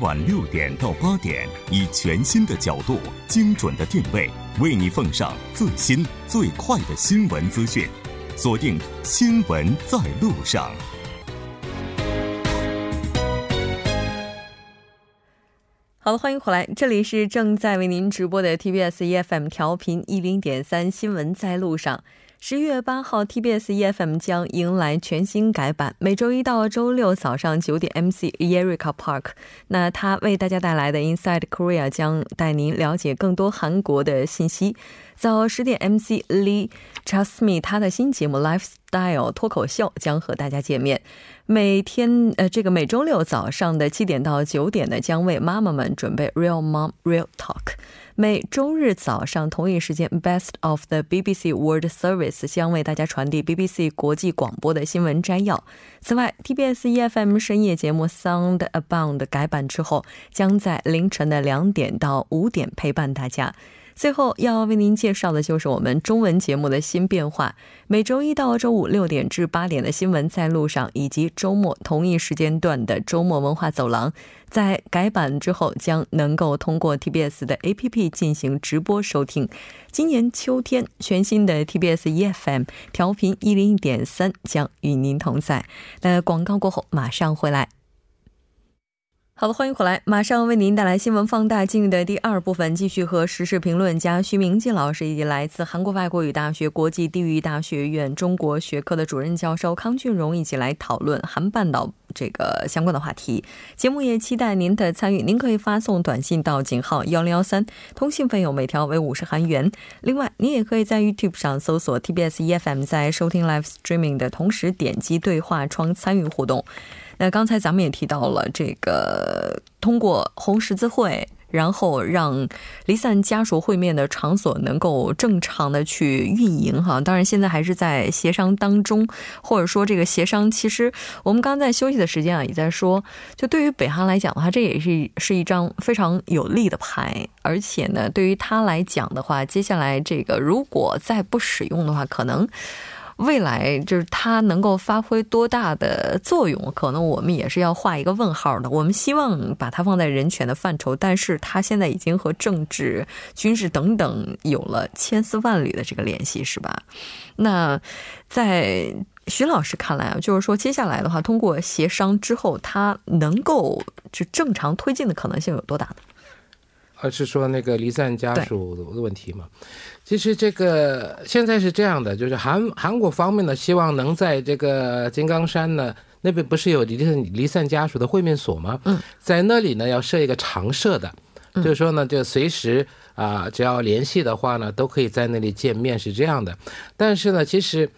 晚六点到八点，以全新的角度、精准的定位，为你奉上最新最快的新闻资讯。锁定《新闻在路上》。好了，欢迎回来，这里是正在为您直播的 TBS EFM 调频一零点三《新闻在路上》。十月八号，TBS EFM 将迎来全新改版，每周一到周六早上九点，MC Erica Park，那他为大家带来的 Inside Korea 将带您了解更多韩国的信息。早十点，MC Lee Chasmi 他的新节目 Lifestyle 脱口秀将和大家见面。每天，呃，这个每周六早上的七点到九点呢，将为妈妈们准备 Real Mom Real Talk。每周日早上同一时间，Best of the BBC World Service 将为大家传递 BBC 国际广播的新闻摘要。此外，TBS EFM 深夜节目 Sound Abound 改版之后，将在凌晨的两点到五点陪伴大家。最后要为您介绍的就是我们中文节目的新变化。每周一到周五六点至八点的新闻在路上，以及周末同一时间段的周末文化走廊，在改版之后将能够通过 TBS 的 APP 进行直播收听。今年秋天，全新的 TBS EFM 调频一零一点三将与您同在。那广告过后马上回来。好的，欢迎回来，马上为您带来新闻放大镜的第二部分，继续和时事评论家徐明季老师以及来自韩国外国语大学国际地域大学院中国学科的主任教授康俊荣一起来讨论韩半岛这个相关的话题。节目也期待您的参与，您可以发送短信到井号幺零幺三，通信费用每条为五十韩元。另外，您也可以在 YouTube 上搜索 TBS EFM，在收听 Live Streaming 的同时点击对话窗参与互动。那刚才咱们也提到了这个，通过红十字会，然后让离散家属会面的场所能够正常的去运营哈。当然，现在还是在协商当中，或者说这个协商，其实我们刚在休息的时间啊，也在说，就对于北韩来讲的话，这也是是一张非常有利的牌，而且呢，对于他来讲的话，接下来这个如果再不使用的话，可能。未来就是它能够发挥多大的作用，可能我们也是要画一个问号的。我们希望把它放在人权的范畴，但是它现在已经和政治、军事等等有了千丝万缕的这个联系，是吧？那在徐老师看来啊，就是说接下来的话，通过协商之后，它能够就正常推进的可能性有多大呢？而是说那个离散家属的问题嘛？其实这个现在是这样的，就是韩韩国方面呢，希望能在这个金刚山呢那边不是有离散离散家属的会面所吗？嗯，在那里呢要设一个常设的，就是说呢就随时啊只要联系的话呢都可以在那里见面，是这样的。但是呢，其实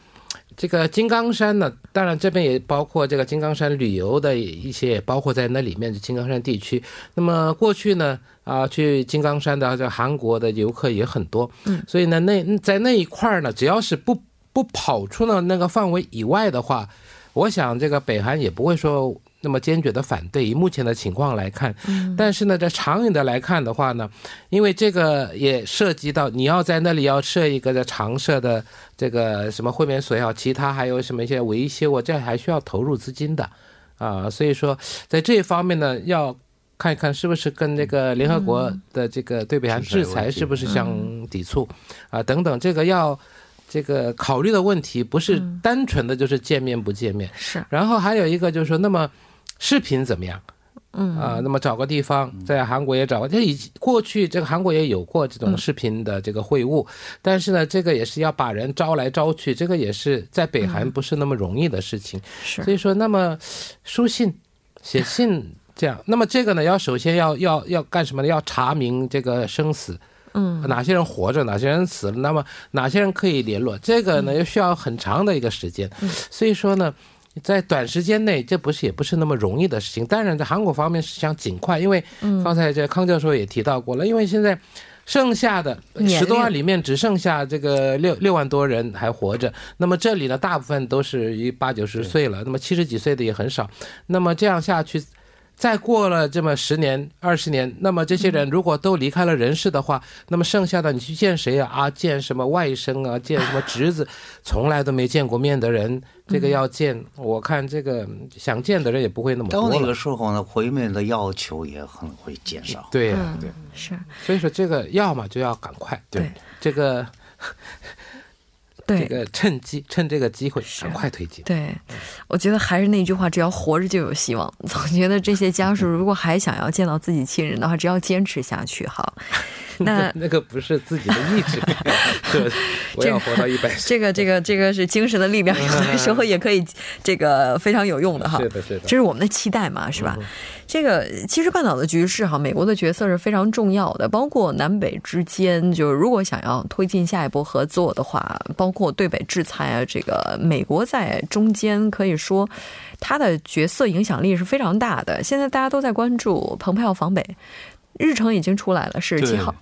这个金刚山呢，当然这边也包括这个金刚山旅游的一些，也包括在那里面的金刚山地区。那么过去呢？啊，去金刚山的这韩国的游客也很多，嗯，所以呢，那在那一块儿呢，只要是不不跑出了那个范围以外的话，我想这个北韩也不会说那么坚决的反对。以目前的情况来看，嗯，但是呢，在长远的来看的话呢，因为这个也涉及到你要在那里要设一个的常设的这个什么会面所要，其他还有什么一些维修，我这还需要投入资金的，啊，所以说在这一方面呢，要。看一看是不是跟那个联合国的这个对北韩制裁是不是相抵触啊？等等，这个要这个考虑的问题不是单纯的就是见面不见面是。然后还有一个就是说，那么视频怎么样？嗯啊，那么找个地方在韩国也找过，这以过去这个韩国也有过这种视频的这个会晤，但是呢，这个也是要把人招来招去，这个也是在北韩不是那么容易的事情。是。所以说，那么书信写信。这样，那么这个呢，要首先要要要干什么呢？要查明这个生死，嗯，哪些人活着，哪些人死了，那么哪些人可以联络？这个呢，又需要很长的一个时间。所以说呢，在短时间内，这不是也不是那么容易的事情。当然，在韩国方面是想尽快，因为刚才这康教授也提到过了，因为现在剩下的十多万里面只剩下这个六六万多人还活着。那么这里的，大部分都是一八九十岁了，那么七十几岁的也很少。那么这样下去。再过了这么十年、二十年，那么这些人如果都离开了人世的话，那么剩下的你去见谁啊？啊，见什么外甥啊？见什么侄子？从来都没见过面的人，这个要见，我看这个想见的人也不会那么多。到那个时候呢，回面的要求也很会减少。对呀、嗯对，是所以说这个要么就要赶快，对这个对这个趁机趁这个机会是赶快推进。对，我觉得还是那句话，只要活着就有希望。总觉得这些家属如果还想要见到自己亲人的话，只要坚持下去好。那那个不是自己的意志，对，我要活到一百岁。这个这个这个是精神的力量，有的时候也可以这个非常有用的哈。是的，是的这。是我们的期待嘛，是吧？这个其实半岛的局势哈，美国的角色是非常重要的，包括南北之间，就是如果想要推进下一步合作的话，包括对北制裁啊，这个美国在中间可以说它的角色影响力是非常大的。现在大家都在关注蓬佩奥访北，日程已经出来了，是对七号。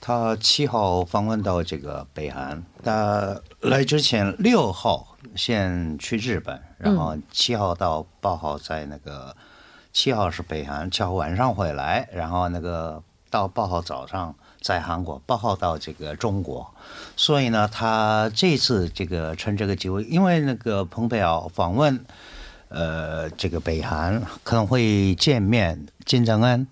他七号访问到这个北韩，他来之前六号先去日本，然后七号到八号在那个七号是北韩，七号晚上回来，然后那个到八号早上在韩国，八号到这个中国，所以呢，他这次这个趁这个机会，因为那个蓬佩奥访问，呃，这个北韩可能会见面金正恩。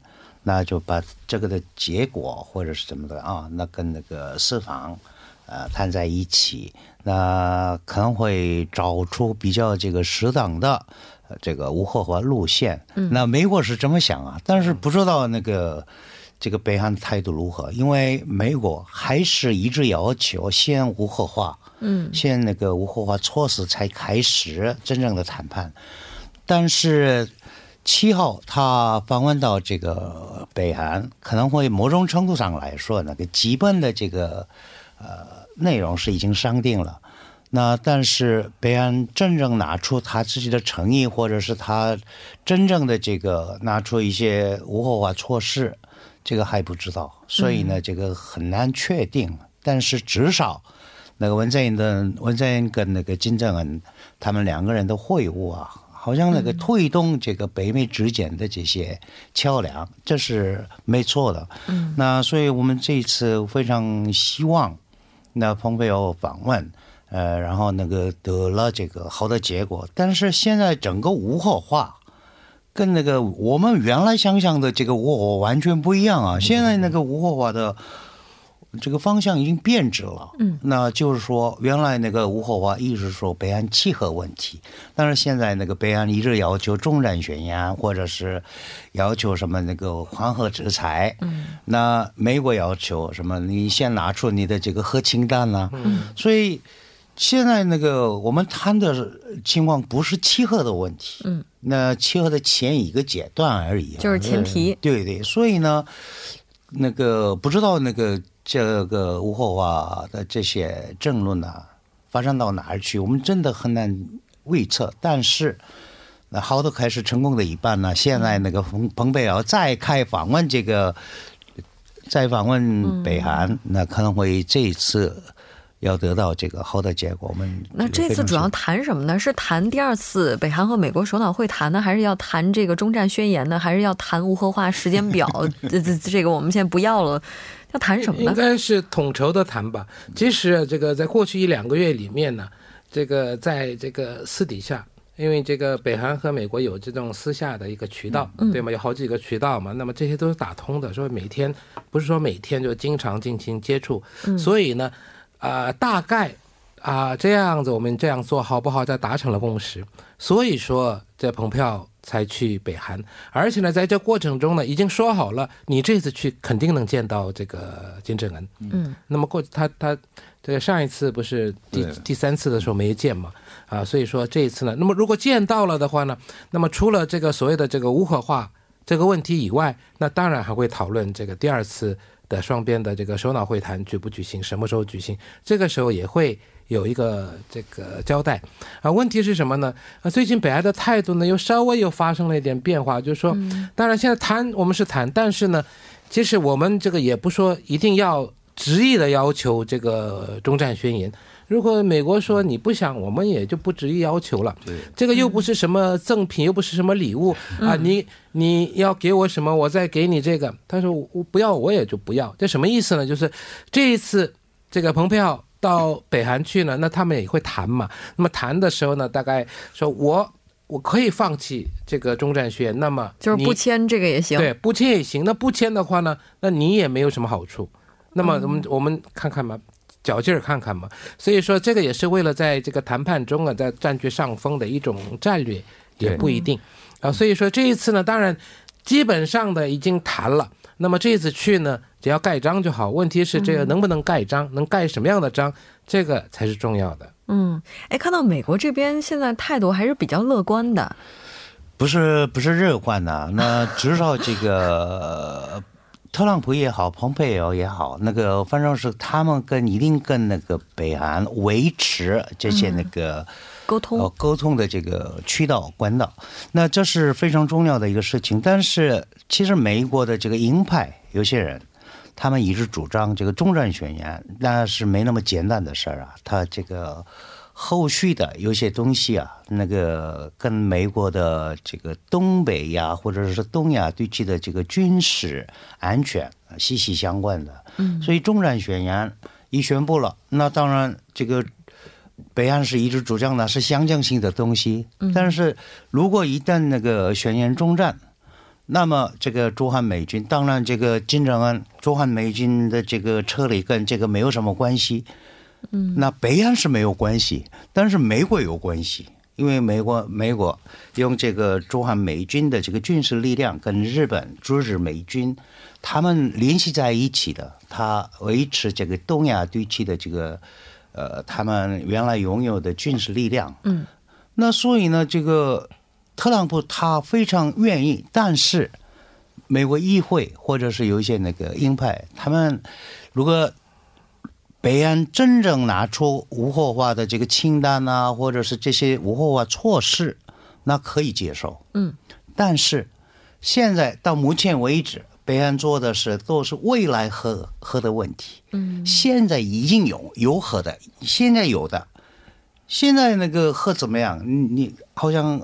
那就把这个的结果或者是怎么的啊，那跟那个私房呃摊在一起，那可能会找出比较这个适当的呃这个无核化路线。那美国是这么想啊，但是不知道那个这个北韩的态度如何，因为美国还是一直要求先无核化，嗯，先那个无核化措施才开始真正的谈判，但是。七号，他访问到这个北韩，可能会某种程度上来说，那个基本的这个呃内容是已经商定了。那但是北韩真正拿出他自己的诚意，或者是他真正的这个拿出一些无核化措施，这个还不知道。所以呢，这个很难确定。但是至少，那个文在寅的文在寅跟那个金正恩他们两个人的会晤啊。好像那个推动这个北美之间的这些桥梁，这是没错的。嗯，那所以我们这一次非常希望，那蓬佩奥访问，呃，然后那个得了这个好的结果。但是现在整个无核化，跟那个我们原来想象的这个无核化完全不一样啊！现在那个无核化的。这个方向已经变质了，嗯，那就是说，原来那个吴厚华一直说北岸契合问题，但是现在那个北岸一直要求中战宣言，或者是要求什么那个缓和制裁，嗯，那美国要求什么？你先拿出你的这个核清单呢，嗯，所以现在那个我们谈的情况不是契合的问题，嗯，那契合的前一个阶段而已，就是前提，对对，所以呢，那个不知道那个。这个无核化的这些争论呢，发展到哪儿去？我们真的很难预测。但是，那好的开始成功的一半呢，现在那个蓬蓬佩奥再开访问这个，再访问北韩，那可能会这一次要得到这个好的结果。我们那这次主要谈什么呢？是谈第二次北韩和美国首脑会谈呢，还是要谈这个中战宣言呢？还是要谈无核化时间表？这这这个我们现在不要了。要谈什么呢？应该是统筹的谈吧。其实这个在过去一两个月里面呢，这个在这个私底下，因为这个北韩和美国有这种私下的一个渠道，对吗？有好几个渠道嘛。那么这些都是打通的，所以每天不是说每天就经常进行接触。所以呢，啊，大概啊这样子，我们这样做好不好？在达成了共识。所以说，这蓬佩奥。才去北韩，而且呢，在这过程中呢，已经说好了，你这次去肯定能见到这个金正恩。嗯，那么过他他这个上一次不是第第三次的时候没见嘛？啊，所以说这一次呢，那么如果见到了的话呢，那么除了这个所谓的这个无核化这个问题以外，那当然还会讨论这个第二次的双边的这个首脑会谈举不举行，什么时候举行，这个时候也会。有一个这个交代啊，问题是什么呢？啊，最近北爱的态度呢，又稍微又发生了一点变化，就是说，当然现在谈我们是谈，但是呢，其实我们这个也不说一定要执意的要求这个中战宣言。如果美国说你不想，我们也就不执意要求了。对，这个又不是什么赠品，又不是什么礼物啊！你你要给我什么，我再给你这个。他说我不要，我也就不要。这什么意思呢？就是这一次这个蓬佩奥到北韩去呢，那他们也会谈嘛。那么谈的时候呢，大概说我我可以放弃这个中战学，那么就是不签这个也行。对，不签也行。那不签的话呢，那你也没有什么好处。那么我们、我们看看嘛，较劲儿看看嘛。所以说，这个也是为了在这个谈判中啊，在占据上风的一种战略，也不一定啊。所以说这一次呢，当然基本上的已经谈了。那么这一次去呢，只要盖章就好。问题是这个能不能盖章，能盖什么样的章，这个才是重要的。嗯，哎，看到美国这边现在态度还是比较乐观的。不是不是乐观的，那至少这个特朗普也好，蓬佩奥也好，那个反正是他们跟一定跟那个北韩维持这些那个。沟通呃沟通的这个渠道管道，那这是非常重要的一个事情。但是其实美国的这个鹰派有些人，他们一直主张这个中战宣言，那是没那么简单的事儿啊。他这个后续的有些东西啊，那个跟美国的这个东北呀或者是东亚地区的这个军事安全息息相关的。嗯，所以中战宣言一宣布了，那当然这个。北岸是一直主张的是象征性的东西，但是如果一旦那个宣言中战，那么这个驻韩美军，当然这个金正恩驻韩美军的这个撤离跟这个没有什么关系，嗯，那北韩是没有关系，但是美国有关系，因为美国美国用这个驻韩美军的这个军事力量跟日本驻日美军，他们联系在一起的，他维持这个东亚地区的这个。呃，他们原来拥有的军事力量，嗯，那所以呢，这个特朗普他非常愿意，但是美国议会或者是有一些那个鹰派，他们如果北安真正拿出无货化的这个清单啊，或者是这些无货化措施，那可以接受，嗯，但是现在到目前为止。北安做的是都是未来核核的问题，嗯，现在已经有有核的，现在有的，现在那个核怎么样？你你好像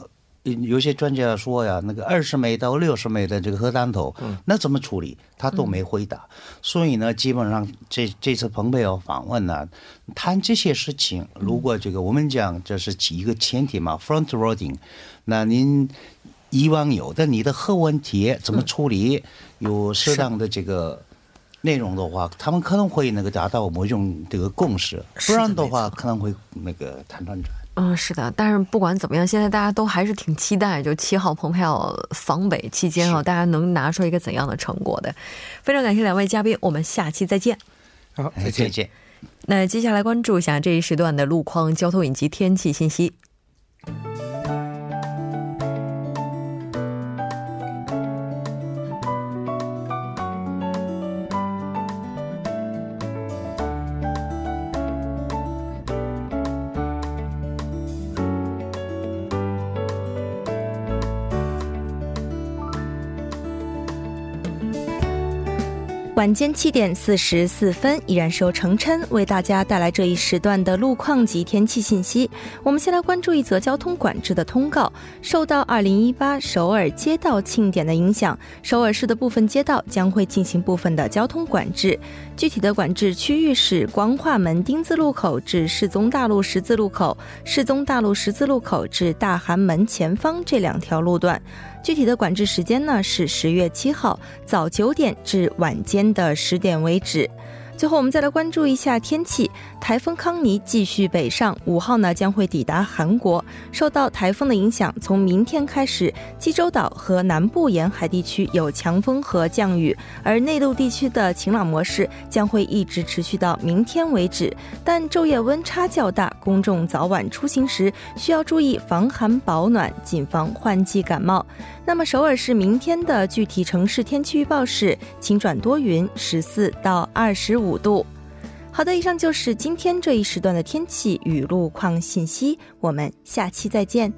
有些专家说呀，那个二十枚到六十枚的这个核弹头，那怎么处理？他都没回答。所以呢，基本上这这次蓬佩奥访问呢，谈这些事情，如果这个我们讲这是一个前提嘛，front loading，那您。以往有的你的核问题怎么处理，有适当的这个内容的话，他们可能会那个达到某种这个共识，不然的话可能会那个谈断转。嗯，是的，但是不管怎么样，现在大家都还是挺期待，就七号蓬佩奥访北期间啊，大家能拿出一个怎样的成果的？非常感谢两位嘉宾，我们下期再见。好，再见。再见。那接下来关注一下这一时段的路况、交通以及天气信息。晚间七点四十四分，依然是由程琛为大家带来这一时段的路况及天气信息。我们先来关注一则交通管制的通告。受到二零一八首尔街道庆典的影响，首尔市的部分街道将会进行部分的交通管制。具体的管制区域是光化门丁字路口至世宗大路十字路口、世宗大路十字路口至大韩门前方这两条路段。具体的管制时间呢是十月七号早九点至晚间的十点为止。最后，我们再来关注一下天气。台风康尼继续北上，五号呢将会抵达韩国。受到台风的影响，从明天开始，济州岛和南部沿海地区有强风和降雨，而内陆地区的晴朗模式将会一直持续到明天为止。但昼夜温差较大，公众早晚出行时需要注意防寒保暖，谨防换季感冒。那么，首尔市明天的具体城市天气预报是晴转多云，十四到二十五度。好的，以上就是今天这一时段的天气与路况信息，我们下期再见。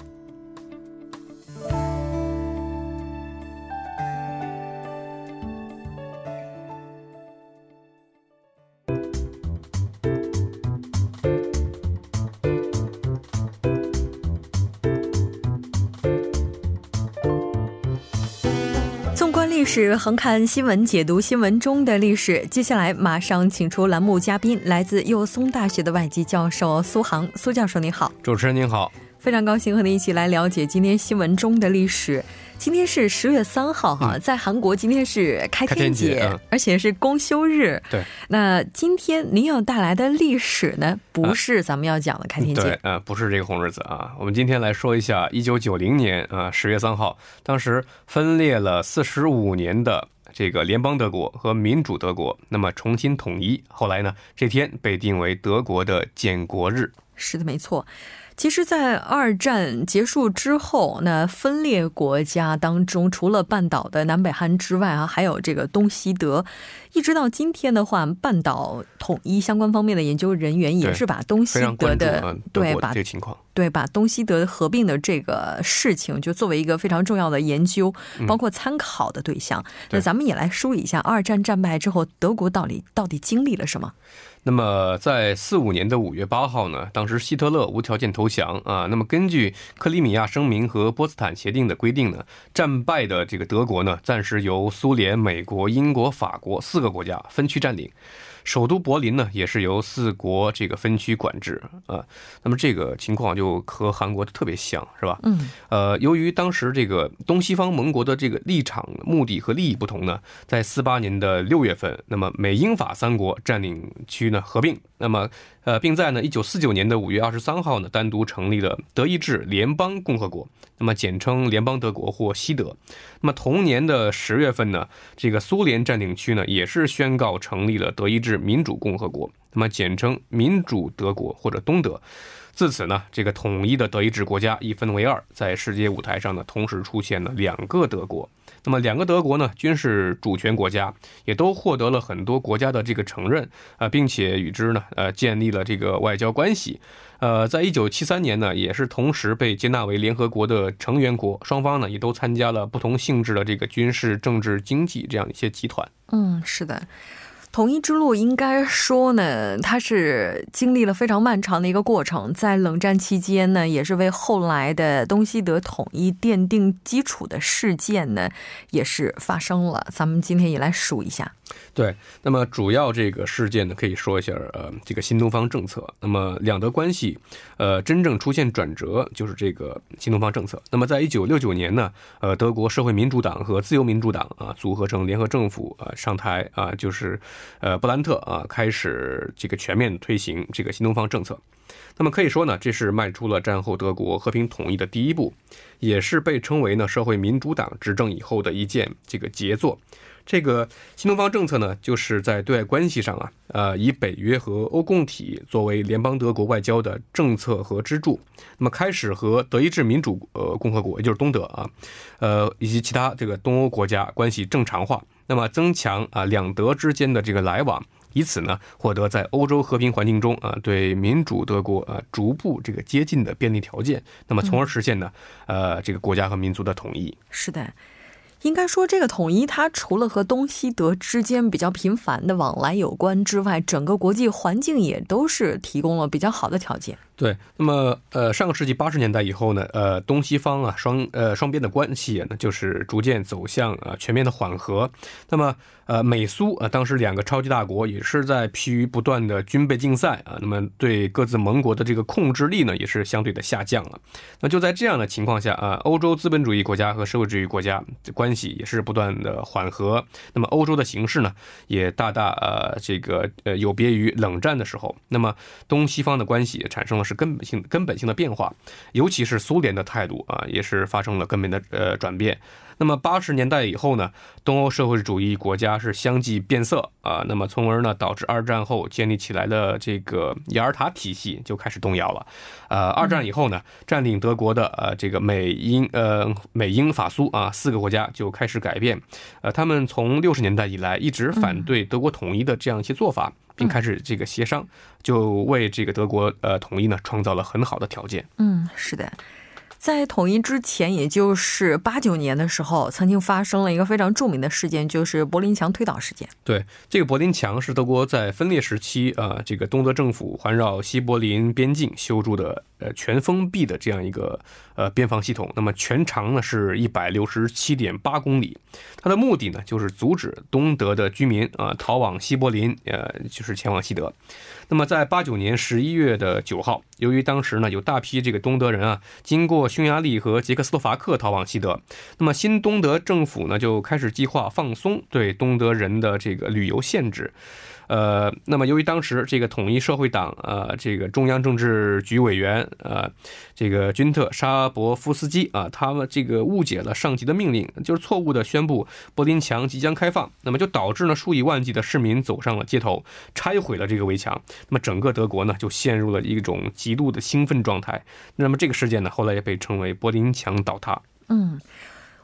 历史，横看新闻，解读新闻中的历史。接下来马上请出栏目嘉宾，来自幼松大学的外籍教授苏杭。苏教授您好，主持人您好，非常高兴和您一起来了解今天新闻中的历史。今天是十月三号哈，在韩国今天是开天节，而且是公休日。对，那今天您要带来的历史呢，不是咱们要讲的开天节，对，呃，不是这个红日子啊。我们今天来说一下一九九零年啊十月三号，当时分裂了四十五年的这个联邦德国和民主德国，那么重新统一。后来呢，这天被定为德国的建国日。是的，没错。其实，在二战结束之后，那分裂国家当中，除了半岛的南北韩之外啊，还有这个东西德。一直到今天的话，半岛统一相关方面的研究人员也是把东西德的对把这情况对把东西德合并的这个事情，就作为一个非常重要的研究，包括参考的对象。那咱们也来梳理一下，二战战败之后，德国到底到底经历了什么？那么，在四五年的五月八号呢，当时希特勒无条件投降啊。那么，根据克里米亚声明和波茨坦协定的规定呢，战败的这个德国呢，暂时由苏联、美国、英国、法国四个国家分区占领。首都柏林呢，也是由四国这个分区管制啊。那么这个情况就和韩国特别像是吧？嗯。呃，由于当时这个东西方盟国的这个立场、目的和利益不同呢，在四八年的六月份，那么美英法三国占领区呢合并。那么，呃，并在呢一九四九年的五月二十三号呢，单独成立了德意志联邦共和国，那么简称联邦德国或西德。那么同年的十月份呢，这个苏联占领区呢也是宣告成立了德意志是民主共和国，那么简称民主德国或者东德。自此呢，这个统一的德意志国家一分为二，在世界舞台上呢，同时出现了两个德国。那么两个德国呢，均是主权国家，也都获得了很多国家的这个承认啊，并且与之呢，呃，建立了这个外交关系。呃，在一九七三年呢，也是同时被接纳为联合国的成员国，双方呢也都参加了不同性质的这个军事、政治、经济这样一些集团。嗯，是的。统一之路应该说呢，它是经历了非常漫长的一个过程，在冷战期间呢，也是为后来的东西德统一奠定基础的事件呢，也是发生了。咱们今天也来数一下。对，那么主要这个事件呢，可以说一下，呃，这个新东方政策。那么两德关系，呃，真正出现转折，就是这个新东方政策。那么在一九六九年呢，呃，德国社会民主党和自由民主党啊，组合成联合政府啊，上台啊，就是，呃，布兰特啊，开始这个全面推行这个新东方政策。那么可以说呢，这是迈出了战后德国和平统一的第一步，也是被称为呢社会民主党执政以后的一件这个杰作。这个新东方政策呢，就是在对外关系上啊，呃，以北约和欧共体作为联邦德国外交的政策和支柱，那么开始和德意志民主呃共和国，也就是东德啊，呃，以及其他这个东欧国家关系正常化，那么增强啊两德之间的这个来往，以此呢获得在欧洲和平环境中啊对民主德国啊逐步这个接近的便利条件，那么从而实现呢呃这个国家和民族的统一。是的。应该说，这个统一它除了和东西德之间比较频繁的往来有关之外，整个国际环境也都是提供了比较好的条件。对，那么呃，上个世纪八十年代以后呢，呃，东西方啊双呃双边的关系呢，就是逐渐走向啊全面的缓和。那么呃，美苏啊，当时两个超级大国也是在疲于不断的军备竞赛啊，那么对各自盟国的这个控制力呢，也是相对的下降了。那就在这样的情况下啊，欧洲资本主义国家和社会主义国家关系也是不断的缓和。那么欧洲的形势呢，也大大呃这个呃有别于冷战的时候。那么东西方的关系产生了。是根本性根本性的变化，尤其是苏联的态度啊，也是发生了根本的呃转变。那么八十年代以后呢，东欧社会主义国家是相继变色啊，那么从而呢导致二战后建立起来的这个雅尔塔体系就开始动摇了。呃，二战以后呢，占领德国的呃这个美英呃美英法苏啊四个国家就开始改变，呃，他们从六十年代以来一直反对德国统一的这样一些做法。并开始这个协商，就为这个德国呃统一呢创造了很好的条件。嗯，是的。在统一之前，也就是八九年的时候，曾经发生了一个非常著名的事件，就是柏林墙推倒事件。对，这个柏林墙是德国在分裂时期啊，这个东德政府环绕西柏林边境修筑的呃全封闭的这样一个呃边防系统。那么全长呢是一百六十七点八公里，它的目的呢就是阻止东德的居民啊逃往西柏林，呃，就是前往西德。那么在八九年十一月的九号，由于当时呢有大批这个东德人啊经过匈牙利和捷克斯洛伐克逃往西德，那么新东德政府呢就开始计划放松对东德人的这个旅游限制。呃，那么由于当时这个统一社会党呃这个中央政治局委员呃这个君特沙博夫斯基啊，他们这个误解了上级的命令，就是错误的宣布柏林墙即将开放，那么就导致呢数以万计的市民走上了街头，拆毁了这个围墙。那么整个德国呢就陷入了一种极度的兴奋状态。那么这个事件呢后来也被称为柏林墙倒塌。嗯。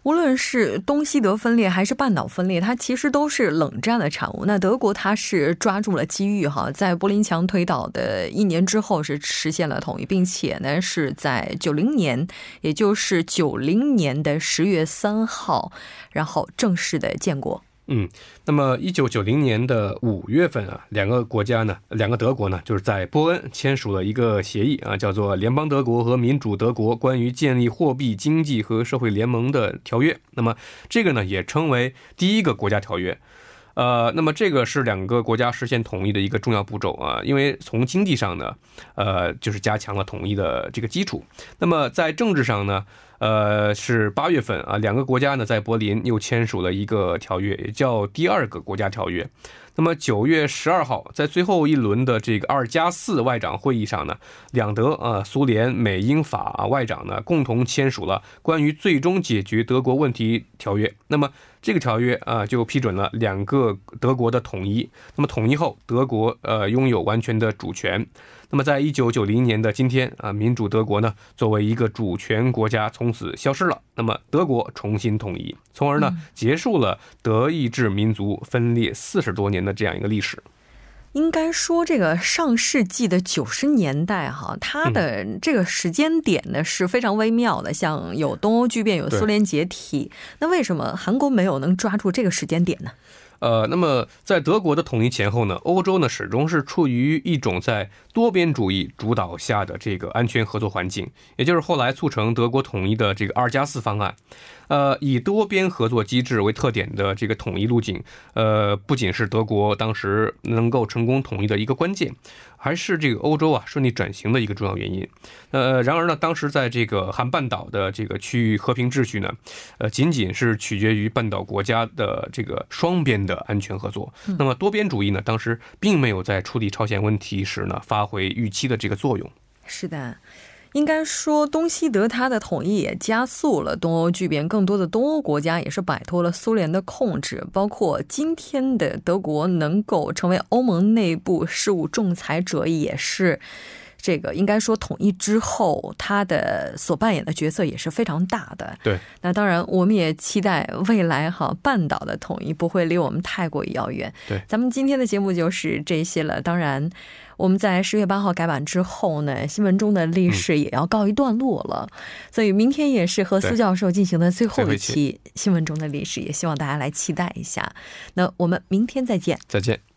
无论是东西德分裂还是半岛分裂，它其实都是冷战的产物。那德国它是抓住了机遇，哈，在柏林墙推倒的一年之后是实现了统一，并且呢是在九零年，也就是九零年的十月三号，然后正式的建国。嗯，那么一九九零年的五月份啊，两个国家呢，两个德国呢，就是在波恩签署了一个协议啊，叫做《联邦德国和民主德国关于建立货币、经济和社会联盟的条约》。那么这个呢，也称为第一个国家条约。呃，那么这个是两个国家实现统一的一个重要步骤啊，因为从经济上呢，呃，就是加强了统一的这个基础。那么在政治上呢？呃，是八月份啊，两个国家呢在柏林又签署了一个条约，也叫第二个国家条约。那么九月十二号，在最后一轮的这个二加四外长会议上呢，两德啊，苏联、美、英、法外长呢共同签署了关于最终解决德国问题条约。那么这个条约啊，就批准了两个德国的统一。那么统一后，德国呃拥有完全的主权。那么，在一九九零年的今天啊，民主德国呢，作为一个主权国家，从此消失了。那么，德国重新统一，从而呢，结束了德意志民族分裂四十多年的的这样一个历史。应该说，这个上世纪的九十年代哈，它的这个时间点呢是非常微妙的。像有东欧剧变，有苏联解体，那为什么韩国没有能抓住这个时间点呢？呃，那么在德国的统一前后呢，欧洲呢始终是处于一种在多边主义主导下的这个安全合作环境，也就是后来促成德国统一的这个二加四方案。呃，以多边合作机制为特点的这个统一路径，呃，不仅是德国当时能够成功统一的一个关键，还是这个欧洲啊顺利转型的一个重要原因。呃，然而呢，当时在这个韩半岛的这个区域和平秩序呢，呃，仅仅是取决于半岛国家的这个双边的安全合作。那么多边主义呢，当时并没有在处理朝鲜问题时呢发挥预期的这个作用。是的。应该说，东西德它的统一也加速了东欧巨变，更多的东欧国家也是摆脱了苏联的控制，包括今天的德国能够成为欧盟内部事务仲裁者，也是这个应该说统一之后他的所扮演的角色也是非常大的。对，那当然我们也期待未来哈半岛的统一不会离我们太过于遥远。对，咱们今天的节目就是这些了，当然。我们在十月八号改版之后呢，新闻中的历史也要告一段落了，所以明天也是和苏教授进行的最后一期新闻中的历史，也希望大家来期待一下。那我们明天再见，再见。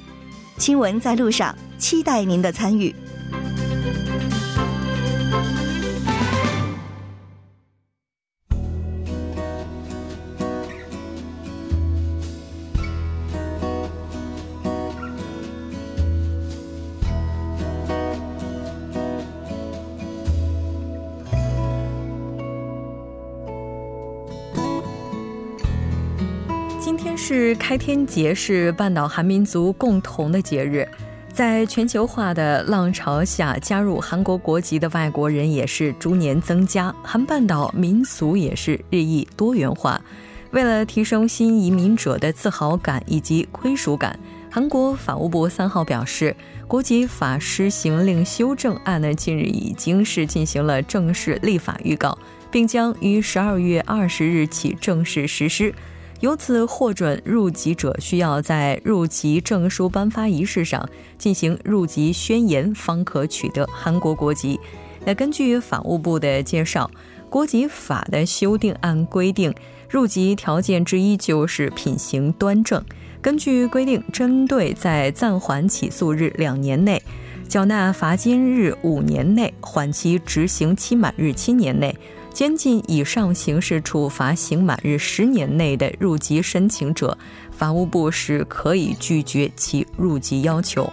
新闻在路上，期待您的参与。开天节，是半岛韩民族共同的节日。在全球化的浪潮下，加入韩国国籍的外国人也是逐年增加，韩半岛民俗也是日益多元化。为了提升新移民者的自豪感以及归属感，韩国法务部三号表示，国籍法施行令修正案呢，近日已经是进行了正式立法预告，并将于十二月二十日起正式实施。由此获准入籍者需要在入籍证书颁发仪式上进行入籍宣言，方可取得韩国国籍。那根据法务部的介绍，国籍法的修订案规定，入籍条件之一就是品行端正。根据规定，针对在暂缓起诉日两年内、缴纳罚金日五年内、缓期执行期满日七年内。监禁以上刑事处罚刑满日十年内的入籍申请者，法务部是可以拒绝其入籍要求。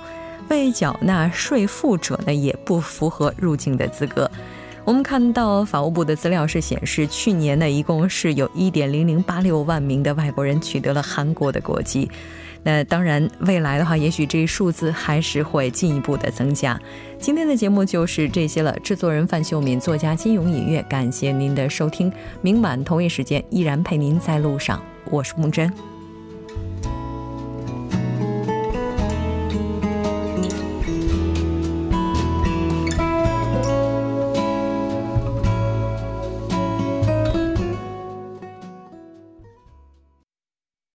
未缴纳税负者呢，也不符合入境的资格。我们看到法务部的资料是显示，去年呢，一共是有一点零零八六万名的外国人取得了韩国的国籍。那当然，未来的话，也许这一数字还是会进一步的增加。今天的节目就是这些了。制作人范秀敏，作家金勇音乐，感谢您的收听。明晚同一时间依然陪您在路上，我是木真。